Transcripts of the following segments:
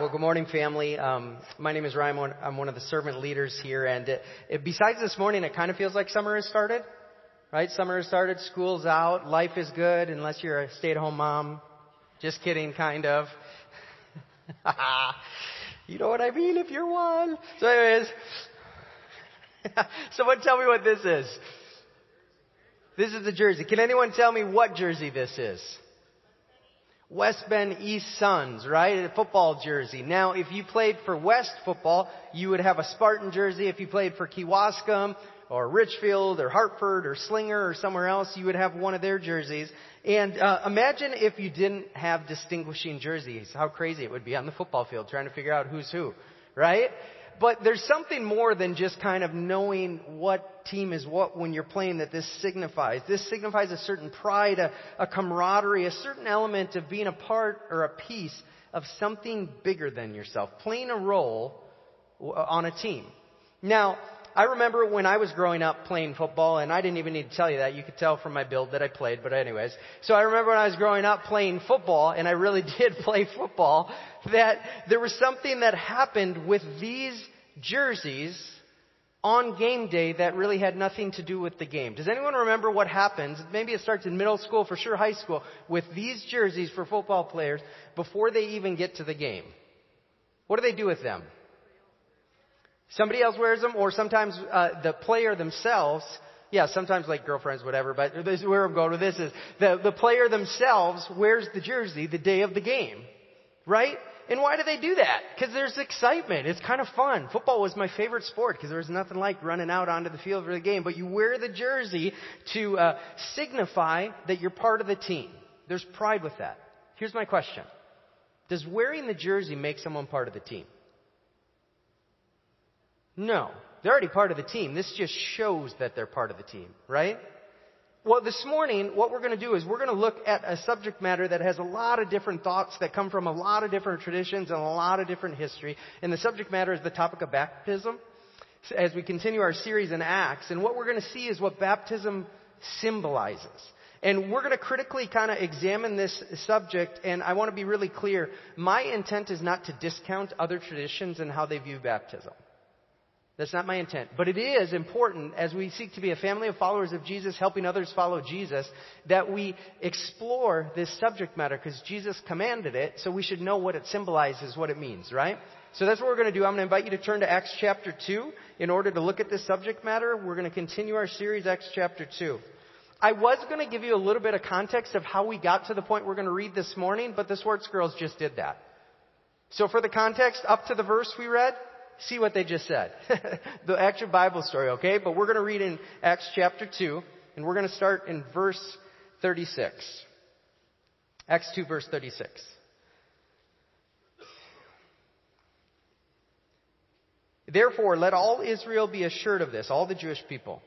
Well, good morning, family. Um, my name is Ryan. I'm one of the servant leaders here, and it, it, besides this morning, it kind of feels like summer has started, right? Summer has started, school's out, life is good, unless you're a stay-at-home mom. Just kidding, kind of. you know what I mean if you're one. So, anyways, someone tell me what this is. This is the jersey. Can anyone tell me what jersey this is? West Bend East Suns, right? A football jersey. Now, if you played for West football, you would have a Spartan jersey. If you played for Kewaskum or Richfield or Hartford or Slinger or somewhere else, you would have one of their jerseys. And uh, imagine if you didn't have distinguishing jerseys. How crazy it would be on the football field trying to figure out who's who, right? But there's something more than just kind of knowing what team is what when you're playing that this signifies. This signifies a certain pride, a, a camaraderie, a certain element of being a part or a piece of something bigger than yourself, playing a role on a team. Now, I remember when I was growing up playing football, and I didn't even need to tell you that. You could tell from my build that I played, but anyways. So I remember when I was growing up playing football, and I really did play football, that there was something that happened with these jerseys on game day that really had nothing to do with the game. Does anyone remember what happens? Maybe it starts in middle school, for sure high school, with these jerseys for football players before they even get to the game. What do they do with them? Somebody else wears them, or sometimes uh, the player themselves. Yeah, sometimes like girlfriends, whatever. But this is where I'm going with this is the the player themselves wears the jersey the day of the game, right? And why do they do that? Because there's excitement. It's kind of fun. Football was my favorite sport because there was nothing like running out onto the field for the game. But you wear the jersey to uh, signify that you're part of the team. There's pride with that. Here's my question: Does wearing the jersey make someone part of the team? No. They're already part of the team. This just shows that they're part of the team, right? Well, this morning, what we're going to do is we're going to look at a subject matter that has a lot of different thoughts that come from a lot of different traditions and a lot of different history. And the subject matter is the topic of baptism as we continue our series in Acts. And what we're going to see is what baptism symbolizes. And we're going to critically kind of examine this subject, and I want to be really clear. My intent is not to discount other traditions and how they view baptism. That's not my intent. But it is important as we seek to be a family of followers of Jesus, helping others follow Jesus, that we explore this subject matter because Jesus commanded it, so we should know what it symbolizes, what it means, right? So that's what we're going to do. I'm going to invite you to turn to Acts chapter 2 in order to look at this subject matter. We're going to continue our series, Acts chapter 2. I was going to give you a little bit of context of how we got to the point we're going to read this morning, but the Swartz girls just did that. So for the context, up to the verse we read, see what they just said. the actual Bible story, okay? But we're going to read in Acts chapter 2, and we're going to start in verse 36. Acts 2, verse 36. Therefore, let all Israel be assured of this, all the Jewish people.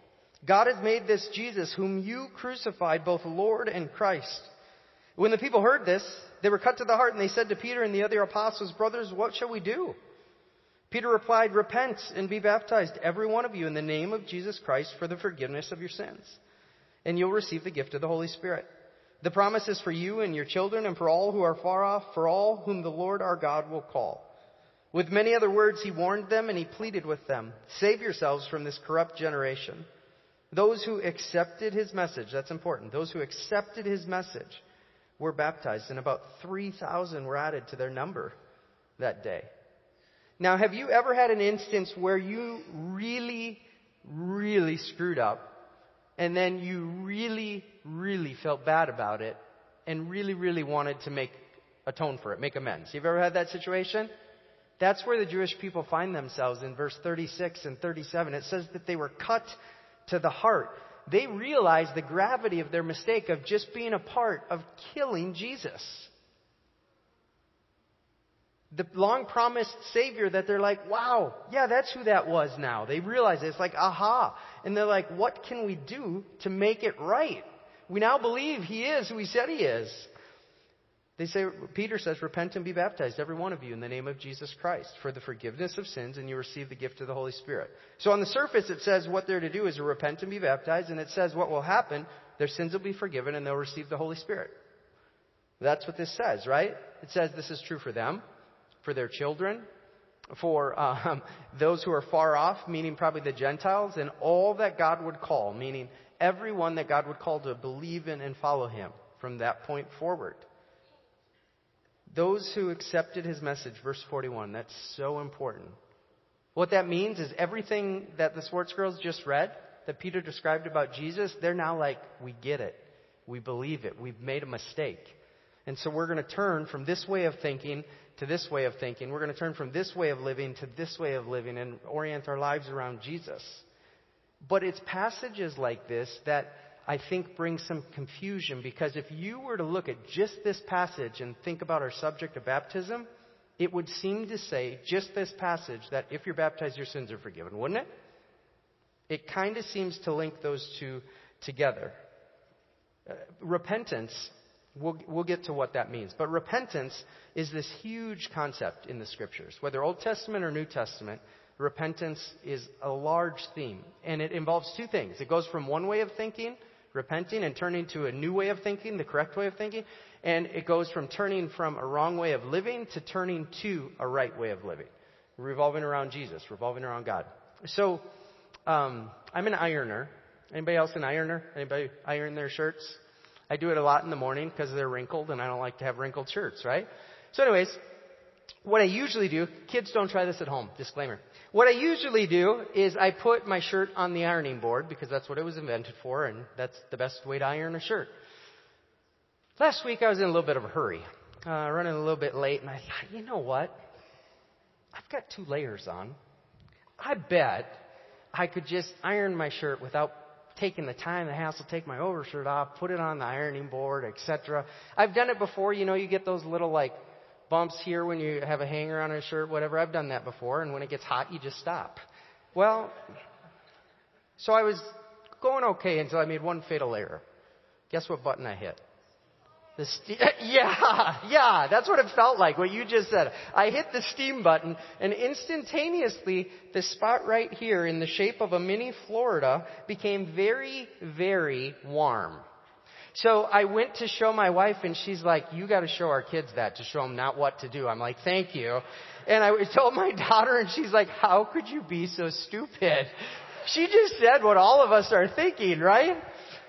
God has made this Jesus, whom you crucified, both Lord and Christ. When the people heard this, they were cut to the heart, and they said to Peter and the other apostles, Brothers, what shall we do? Peter replied, Repent and be baptized, every one of you, in the name of Jesus Christ for the forgiveness of your sins, and you'll receive the gift of the Holy Spirit. The promise is for you and your children and for all who are far off, for all whom the Lord our God will call. With many other words, he warned them and he pleaded with them, Save yourselves from this corrupt generation. Those who accepted his message, that's important, those who accepted his message were baptized, and about 3,000 were added to their number that day. Now, have you ever had an instance where you really, really screwed up and then you really, really felt bad about it and really, really wanted to make atone for it, make amends? You've ever had that situation? That's where the Jewish people find themselves in verse 36 and 37. It says that they were cut to the heart. They realized the gravity of their mistake of just being a part of killing Jesus the long promised Savior that they're like, wow, yeah, that's who that was now. They realize it. It's like, aha. And they're like, what can we do to make it right? We now believe He is who He said He is. They say, Peter says, repent and be baptized, every one of you, in the name of Jesus Christ, for the forgiveness of sins, and you receive the gift of the Holy Spirit. So on the surface, it says what they're to do is repent and be baptized, and it says what will happen, their sins will be forgiven, and they'll receive the Holy Spirit. That's what this says, right? It says this is true for them. For their children, for um, those who are far off, meaning probably the Gentiles, and all that God would call, meaning everyone that God would call to believe in and follow him from that point forward. Those who accepted his message, verse 41, that's so important. What that means is everything that the Swartz girls just read, that Peter described about Jesus, they're now like, we get it. We believe it. We've made a mistake. And so we're going to turn from this way of thinking to this way of thinking. We're going to turn from this way of living to this way of living and orient our lives around Jesus. But it's passages like this that I think bring some confusion because if you were to look at just this passage and think about our subject of baptism, it would seem to say, just this passage, that if you're baptized, your sins are forgiven, wouldn't it? It kind of seems to link those two together. Uh, repentance, we'll, we'll get to what that means, but repentance is this huge concept in the scriptures. Whether Old Testament or New Testament, repentance is a large theme. And it involves two things. It goes from one way of thinking, repenting, and turning to a new way of thinking, the correct way of thinking. And it goes from turning from a wrong way of living to turning to a right way of living, revolving around Jesus, revolving around God. So, um, I'm an ironer. Anybody else an ironer? Anybody iron their shirts? I do it a lot in the morning because they're wrinkled, and I don't like to have wrinkled shirts, right? So, anyways, what I usually do, kids don't try this at home, disclaimer. What I usually do is I put my shirt on the ironing board because that's what it was invented for, and that's the best way to iron a shirt. Last week I was in a little bit of a hurry, uh, running a little bit late, and I thought, you know what? I've got two layers on. I bet I could just iron my shirt without taking the time, the hassle, take my overshirt off, put it on the ironing board, etc. I've done it before. You know, you get those little like bumps here when you have a hanger on a shirt, whatever. I've done that before, and when it gets hot, you just stop. Well, so I was going okay until I made one fatal error. Guess what button I hit? The ste- yeah, yeah, that's what it felt like, what you just said. I hit the steam button and instantaneously the spot right here in the shape of a mini Florida became very, very warm. So I went to show my wife and she's like, you gotta show our kids that to show them not what to do. I'm like, thank you. And I told my daughter and she's like, how could you be so stupid? She just said what all of us are thinking, right?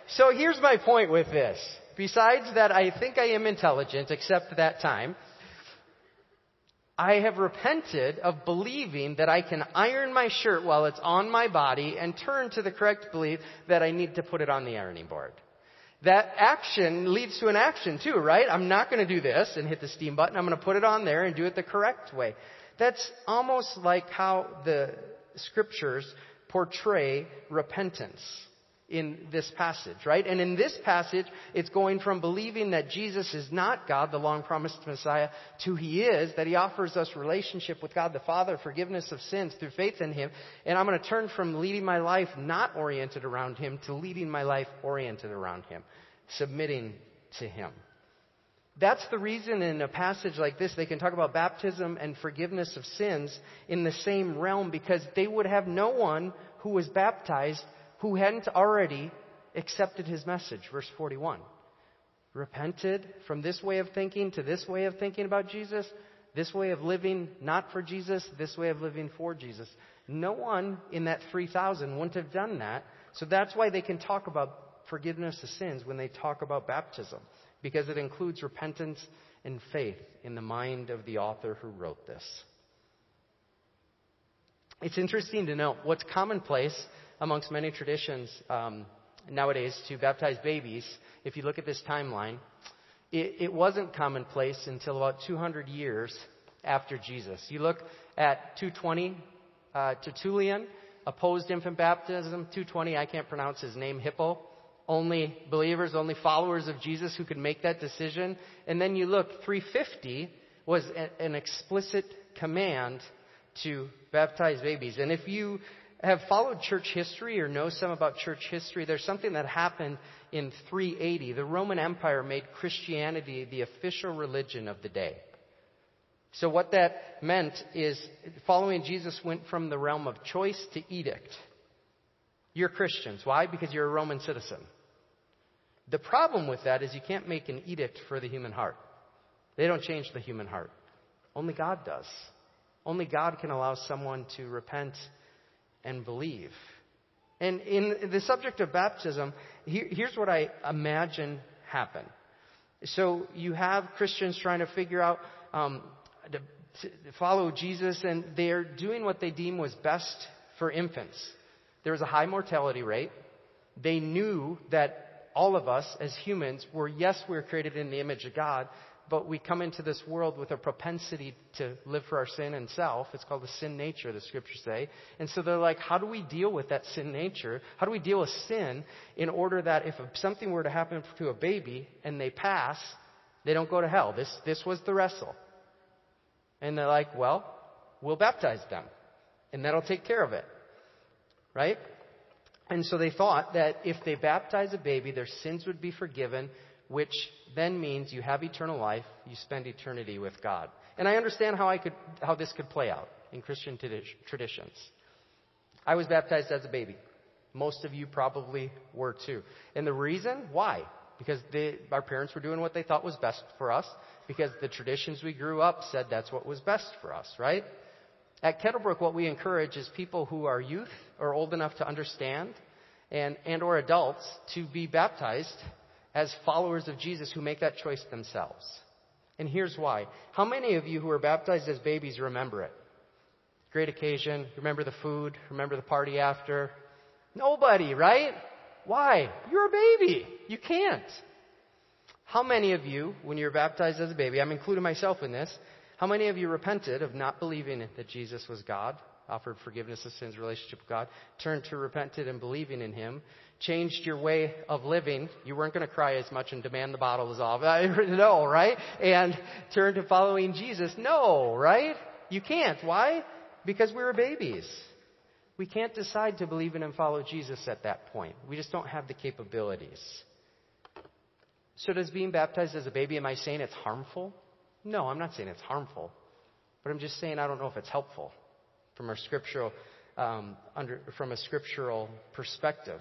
So here's my point with this. Besides that, I think I am intelligent, except that time. I have repented of believing that I can iron my shirt while it's on my body and turn to the correct belief that I need to put it on the ironing board. That action leads to an action too, right? I'm not going to do this and hit the steam button. I'm going to put it on there and do it the correct way. That's almost like how the scriptures portray repentance in this passage, right? And in this passage, it's going from believing that Jesus is not God, the long promised Messiah, to He is, that He offers us relationship with God the Father, forgiveness of sins through faith in Him. And I'm going to turn from leading my life not oriented around Him to leading my life oriented around Him, submitting to Him. That's the reason in a passage like this they can talk about baptism and forgiveness of sins in the same realm because they would have no one who was baptized who hadn't already accepted his message. Verse 41. Repented from this way of thinking to this way of thinking about Jesus, this way of living not for Jesus, this way of living for Jesus. No one in that 3,000 wouldn't have done that. So that's why they can talk about forgiveness of sins when they talk about baptism, because it includes repentance and faith in the mind of the author who wrote this. It's interesting to note what's commonplace amongst many traditions um, nowadays to baptize babies, if you look at this timeline, it, it wasn't commonplace until about 200 years after Jesus. You look at 220, uh, Tertullian opposed infant baptism. 220, I can't pronounce his name, Hippo. Only believers, only followers of Jesus who could make that decision. And then you look, 350 was a, an explicit command to baptize babies. And if you have followed church history or know some about church history, there's something that happened in 380. The Roman Empire made Christianity the official religion of the day. So what that meant is following Jesus went from the realm of choice to edict. You're Christians. Why? Because you're a Roman citizen. The problem with that is you can't make an edict for the human heart. They don't change the human heart. Only God does. Only God can allow someone to repent and believe. And in the subject of baptism, here, here's what I imagine happened. So you have Christians trying to figure out um, to, to follow Jesus, and they're doing what they deem was best for infants. There was a high mortality rate. They knew that all of us as humans were, yes, we're created in the image of God, but we come into this world with a propensity to live for our sin and self. It's called the sin nature, the scriptures say. And so they're like, how do we deal with that sin nature? How do we deal with sin in order that if something were to happen to a baby and they pass, they don't go to hell? This, this was the wrestle. And they're like, well, we'll baptize them. And that'll take care of it. Right? And so they thought that if they baptize a baby, their sins would be forgiven which then means you have eternal life, you spend eternity with God. And I understand how, I could, how this could play out in Christian traditions. I was baptized as a baby. Most of you probably were too. And the reason? Why? Because they, our parents were doing what they thought was best for us. Because the traditions we grew up said that's what was best for us, right? At Kettlebrook, what we encourage is people who are youth or old enough to understand and, and or adults to be baptized as followers of Jesus who make that choice themselves. And here's why. How many of you who were baptized as babies remember it? Great occasion. Remember the food? Remember the party after? Nobody, right? Why? You're a baby. You can't. How many of you, when you were baptized as a baby, I'm including myself in this, how many of you repented of not believing that Jesus was God, offered forgiveness of sins, relationship with God, turned to repented and believing in Him, changed your way of living, you weren't going to cry as much and demand the bottle dissolve. no, right? And turn to following Jesus. No, right? You can't. Why? Because we were babies. We can't decide to believe in and follow Jesus at that point. We just don't have the capabilities. So does being baptized as a baby, am I saying it's harmful? No, I'm not saying it's harmful. But I'm just saying I don't know if it's helpful from a scriptural, um, under, from a scriptural perspective.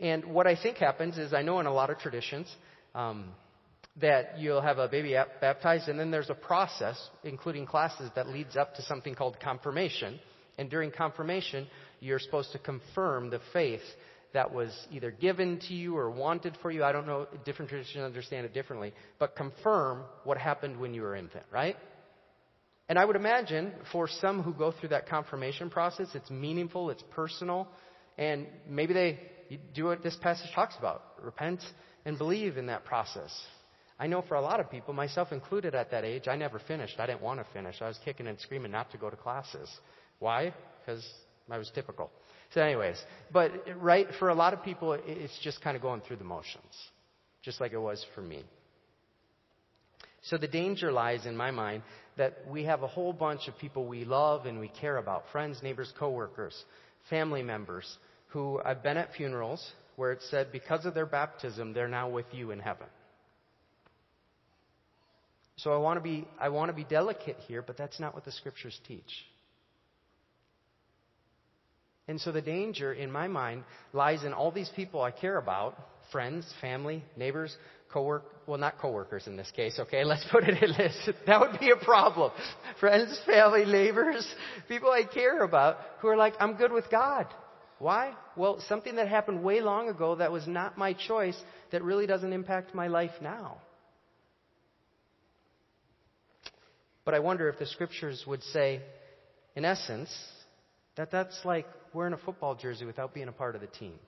And what I think happens is, I know in a lot of traditions, um, that you'll have a baby baptized, and then there's a process, including classes, that leads up to something called confirmation. And during confirmation, you're supposed to confirm the faith that was either given to you or wanted for you. I don't know, different traditions understand it differently. But confirm what happened when you were infant, right? And I would imagine for some who go through that confirmation process, it's meaningful, it's personal, and maybe they you do what this passage talks about repent and believe in that process. I know for a lot of people, myself included at that age, I never finished. I didn't want to finish. I was kicking and screaming not to go to classes. Why? Because I was typical. So, anyways, but right, for a lot of people, it's just kind of going through the motions, just like it was for me. So, the danger lies in my mind that we have a whole bunch of people we love and we care about friends, neighbors, coworkers, family members who I've been at funerals where it said because of their baptism, they're now with you in heaven. So I want to be, I want to be delicate here, but that's not what the scriptures teach. And so the danger in my mind lies in all these people I care about, friends, family, neighbors, cowork well not coworkers in this case, okay? Let's put it in this. That would be a problem. Friends, family, neighbors, people I care about who are like, I'm good with God. Why? Well, something that happened way long ago that was not my choice that really doesn't impact my life now. But I wonder if the scriptures would say, in essence, that that's like wearing a football jersey without being a part of the team.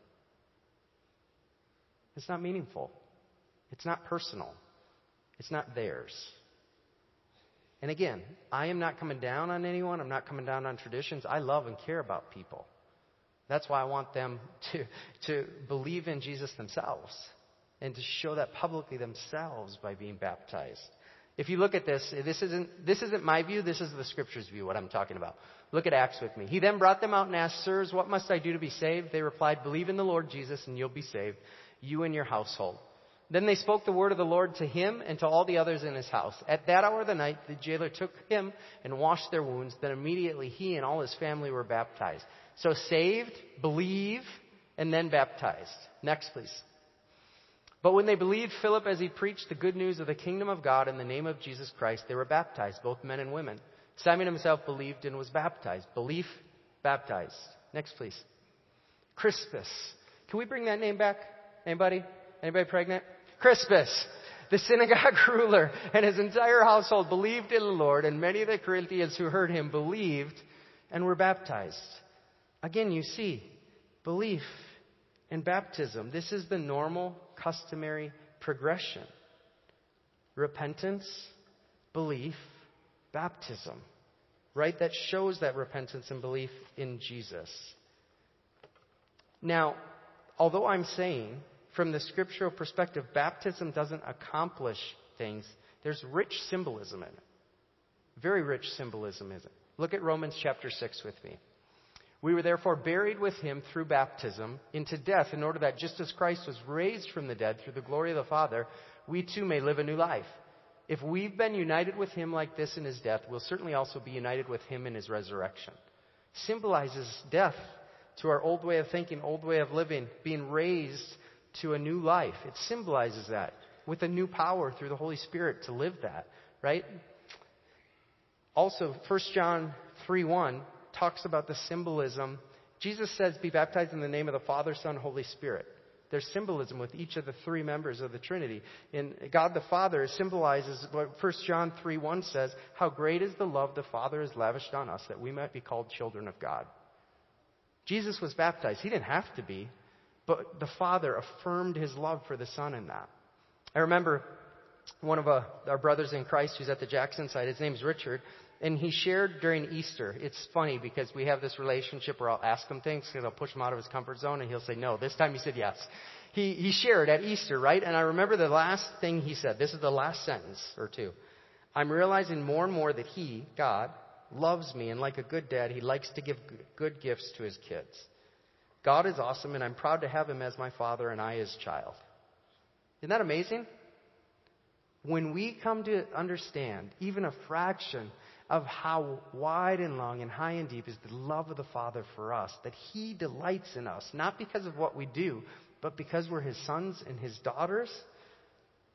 It's not meaningful. It's not personal. It's not theirs. And again, I am not coming down on anyone. I'm not coming down on traditions. I love and care about people. That's why I want them to, to believe in Jesus themselves and to show that publicly themselves by being baptized. If you look at this, this isn't, this isn't my view, this is the scripture's view, what I'm talking about. Look at Acts with me. He then brought them out and asked, Sirs, what must I do to be saved? They replied, Believe in the Lord Jesus and you'll be saved, you and your household. Then they spoke the word of the Lord to him and to all the others in his house. At that hour of the night, the jailer took him and washed their wounds. Then immediately he and all his family were baptized. So saved, believe, and then baptized. Next, please. But when they believed Philip as he preached the good news of the kingdom of God in the name of Jesus Christ, they were baptized, both men and women. Simon himself believed and was baptized. Belief, baptized. Next, please. Crispus. Can we bring that name back? Anybody? Anybody pregnant? Crispus. The synagogue ruler and his entire household believed in the Lord, and many of the Corinthians who heard him believed and were baptized. Again, you see, belief and baptism. This is the normal, customary progression repentance, belief, baptism. Right? That shows that repentance and belief in Jesus. Now, although I'm saying from the scriptural perspective, baptism doesn't accomplish things, there's rich symbolism in it. Very rich symbolism in it. Look at Romans chapter 6 with me. We were therefore buried with him through baptism into death, in order that just as Christ was raised from the dead through the glory of the Father, we too may live a new life. If we've been united with him like this in his death, we'll certainly also be united with him in his resurrection. Symbolizes death to our old way of thinking, old way of living, being raised to a new life. It symbolizes that with a new power through the Holy Spirit to live that, right? Also, 1 John 3 1 talks about the symbolism. Jesus says, Be baptized in the name of the Father, Son, Holy Spirit. There's symbolism with each of the three members of the Trinity. In God the Father symbolizes what 1 John 3 1 says, How great is the love the Father has lavished on us that we might be called children of God. Jesus was baptized. He didn't have to be, but the Father affirmed his love for the Son in that. I remember one of uh, our brothers in Christ who's at the Jackson site, his name's Richard, and he shared during Easter. It's funny because we have this relationship where I'll ask him things because I'll push him out of his comfort zone and he'll say no. This time he said yes. He, he shared at Easter, right? And I remember the last thing he said. This is the last sentence or two. I'm realizing more and more that he, God, loves me and like a good dad, he likes to give good gifts to his kids. God is awesome and I'm proud to have him as my father and I his child. Isn't that amazing? When we come to understand even a fraction of how wide and long and high and deep is the love of the Father for us, that He delights in us, not because of what we do, but because we're His sons and His daughters,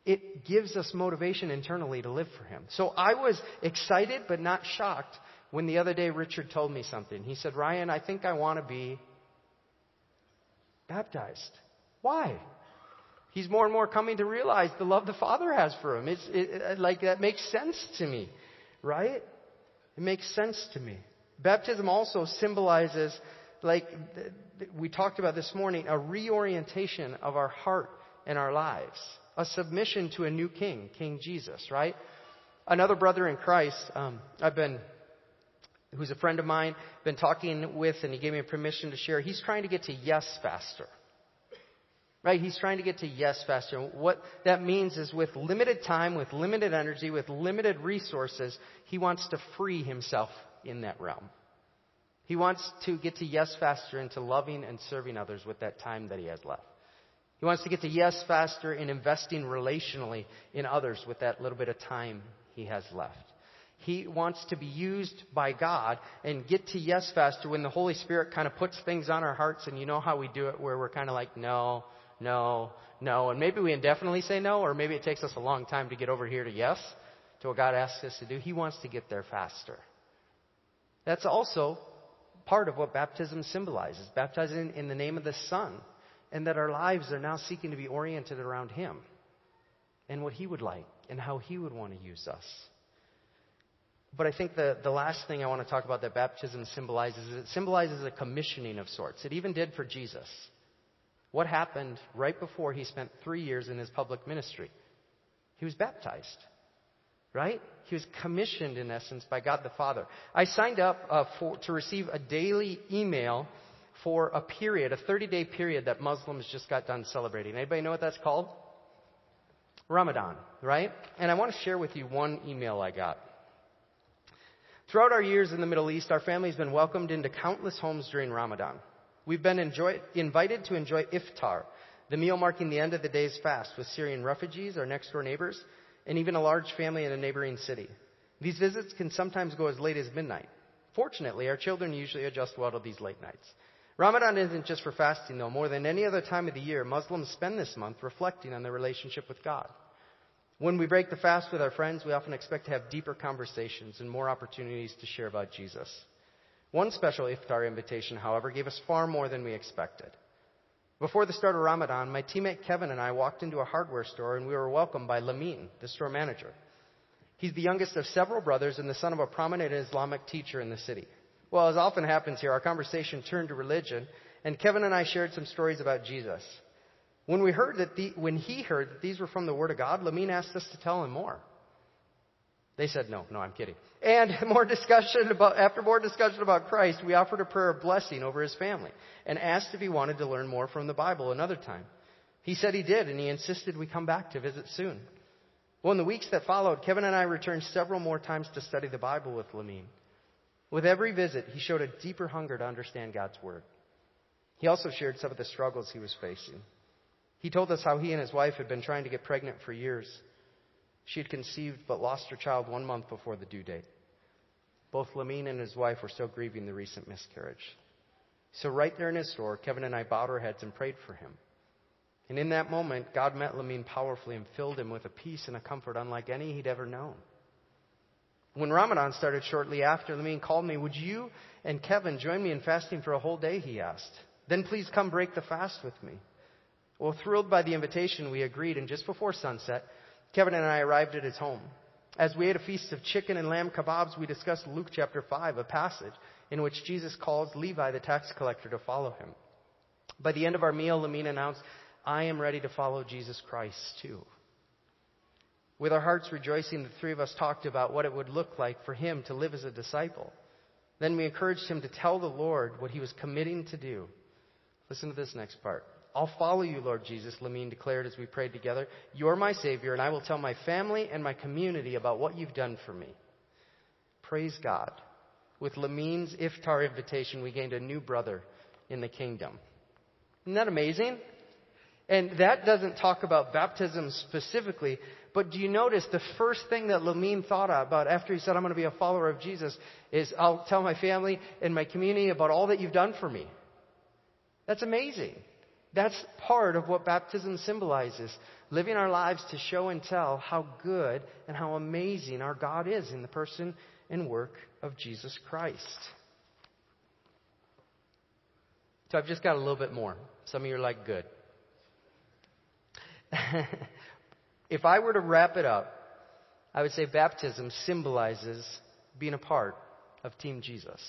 it gives us motivation internally to live for Him. So I was excited but not shocked when the other day Richard told me something. He said, Ryan, I think I want to be baptized. Why? He's more and more coming to realize the love the Father has for him. It's it, like that makes sense to me, right? It makes sense to me. Baptism also symbolizes, like we talked about this morning, a reorientation of our heart and our lives, a submission to a new king, King Jesus, right? Another brother in Christ, um, I've been, who's a friend of mine, been talking with, and he gave me permission to share. He's trying to get to yes faster. Right? He's trying to get to yes faster. What that means is with limited time, with limited energy, with limited resources, he wants to free himself in that realm. He wants to get to yes faster into loving and serving others with that time that he has left. He wants to get to yes faster in investing relationally in others with that little bit of time he has left. He wants to be used by God and get to yes faster when the Holy Spirit kind of puts things on our hearts and you know how we do it where we're kind of like, no, no, no. And maybe we indefinitely say no, or maybe it takes us a long time to get over here to yes, to what God asks us to do. He wants to get there faster. That's also part of what baptism symbolizes baptizing in the name of the Son, and that our lives are now seeking to be oriented around Him and what He would like and how He would want to use us. But I think the, the last thing I want to talk about that baptism symbolizes is it symbolizes a commissioning of sorts. It even did for Jesus. What happened right before he spent three years in his public ministry? He was baptized. Right? He was commissioned, in essence, by God the Father. I signed up uh, for, to receive a daily email for a period, a 30 day period that Muslims just got done celebrating. Anybody know what that's called? Ramadan, right? And I want to share with you one email I got. Throughout our years in the Middle East, our family has been welcomed into countless homes during Ramadan. We've been enjoy, invited to enjoy iftar, the meal marking the end of the day's fast with Syrian refugees, our next door neighbors, and even a large family in a neighboring city. These visits can sometimes go as late as midnight. Fortunately, our children usually adjust well to these late nights. Ramadan isn't just for fasting, though. More than any other time of the year, Muslims spend this month reflecting on their relationship with God. When we break the fast with our friends, we often expect to have deeper conversations and more opportunities to share about Jesus. One special iftar invitation, however, gave us far more than we expected. Before the start of Ramadan, my teammate Kevin and I walked into a hardware store and we were welcomed by Lamin, the store manager. He's the youngest of several brothers and the son of a prominent Islamic teacher in the city. Well, as often happens here, our conversation turned to religion, and Kevin and I shared some stories about Jesus. When we heard that the, when he heard that these were from the Word of God, Lamin asked us to tell him more. They said no, no, I'm kidding. And more discussion about, after more discussion about Christ, we offered a prayer of blessing over his family and asked if he wanted to learn more from the Bible another time. He said he did, and he insisted we come back to visit soon. Well, in the weeks that followed, Kevin and I returned several more times to study the Bible with Lamin. With every visit, he showed a deeper hunger to understand God's Word. He also shared some of the struggles he was facing. He told us how he and his wife had been trying to get pregnant for years. She had conceived but lost her child one month before the due date. Both Lamin and his wife were still grieving the recent miscarriage. So, right there in his store, Kevin and I bowed our heads and prayed for him. And in that moment, God met Lamin powerfully and filled him with a peace and a comfort unlike any he'd ever known. When Ramadan started shortly after, Lamin called me, Would you and Kevin join me in fasting for a whole day? He asked. Then please come break the fast with me. Well, thrilled by the invitation, we agreed, and just before sunset, Kevin and I arrived at his home. As we ate a feast of chicken and lamb kebabs, we discussed Luke chapter 5, a passage in which Jesus calls Levi the tax collector to follow him. By the end of our meal, Lamin announced, I am ready to follow Jesus Christ too. With our hearts rejoicing, the three of us talked about what it would look like for him to live as a disciple. Then we encouraged him to tell the Lord what he was committing to do. Listen to this next part. I'll follow you, Lord Jesus, Lamin declared as we prayed together. You're my Savior, and I will tell my family and my community about what you've done for me. Praise God. With Lamin's iftar invitation, we gained a new brother in the kingdom. Isn't that amazing? And that doesn't talk about baptism specifically, but do you notice the first thing that Lamin thought about after he said, I'm going to be a follower of Jesus, is I'll tell my family and my community about all that you've done for me. That's amazing. That's part of what baptism symbolizes. Living our lives to show and tell how good and how amazing our God is in the person and work of Jesus Christ. So I've just got a little bit more. Some of you are like, good. if I were to wrap it up, I would say baptism symbolizes being a part of Team Jesus.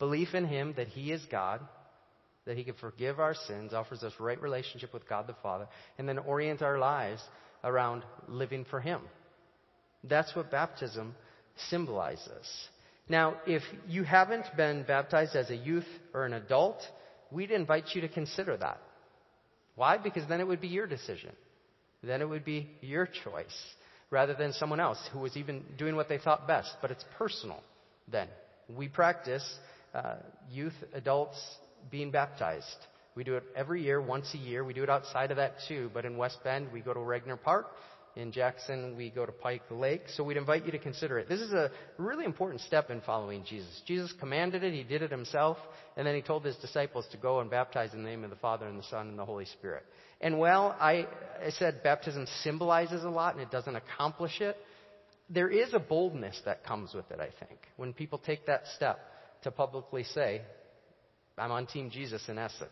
Belief in Him that He is God, that He can forgive our sins, offers us right relationship with God the Father, and then orient our lives around living for Him. That's what baptism symbolizes. Now, if you haven't been baptized as a youth or an adult, we'd invite you to consider that. Why? Because then it would be your decision. Then it would be your choice rather than someone else who was even doing what they thought best. But it's personal then. We practice uh, youth, adults being baptized. We do it every year, once a year. We do it outside of that too. But in West Bend, we go to Regner Park. In Jackson, we go to Pike Lake. So we'd invite you to consider it. This is a really important step in following Jesus. Jesus commanded it. He did it himself. And then he told his disciples to go and baptize in the name of the Father and the Son and the Holy Spirit. And well, I, I said baptism symbolizes a lot and it doesn't accomplish it. There is a boldness that comes with it, I think, when people take that step to publicly say, I'm on Team Jesus in essence.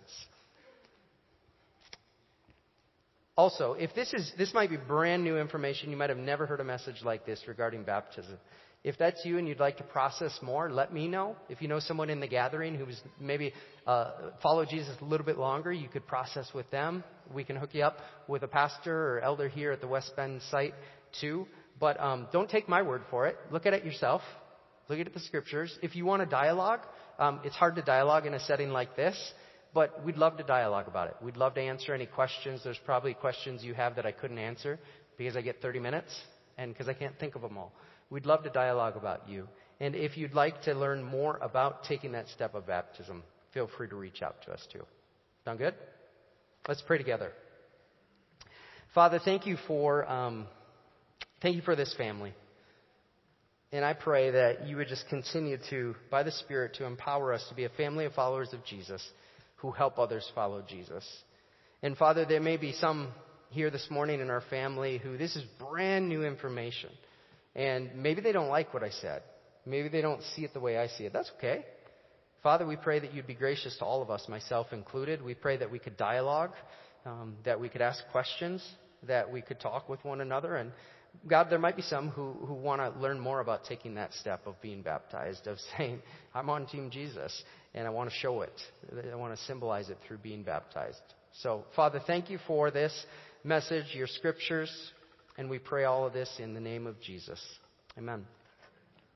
Also, if this is, this might be brand new information, you might have never heard a message like this regarding baptism. If that's you and you'd like to process more, let me know. If you know someone in the gathering who's maybe uh, followed Jesus a little bit longer, you could process with them. We can hook you up with a pastor or elder here at the West Bend site too. But um, don't take my word for it. Look at it yourself. Look at the scriptures. If you want a dialogue, um, it's hard to dialogue in a setting like this. But we'd love to dialogue about it. We'd love to answer any questions. There's probably questions you have that I couldn't answer because I get 30 minutes and because I can't think of them all. We'd love to dialogue about you. And if you'd like to learn more about taking that step of baptism, feel free to reach out to us too. Sound good? Let's pray together. Father, thank you for um, thank you for this family. And I pray that you would just continue to, by the Spirit, to empower us to be a family of followers of Jesus who help others follow Jesus. And Father, there may be some here this morning in our family who this is brand new information. And maybe they don't like what I said. Maybe they don't see it the way I see it. That's okay. Father, we pray that you'd be gracious to all of us, myself included. We pray that we could dialogue, um, that we could ask questions, that we could talk with one another. And God, there might be some who, who want to learn more about taking that step of being baptized, of saying, I'm on Team Jesus, and I want to show it. I want to symbolize it through being baptized. So, Father, thank you for this message, your scriptures, and we pray all of this in the name of Jesus. Amen.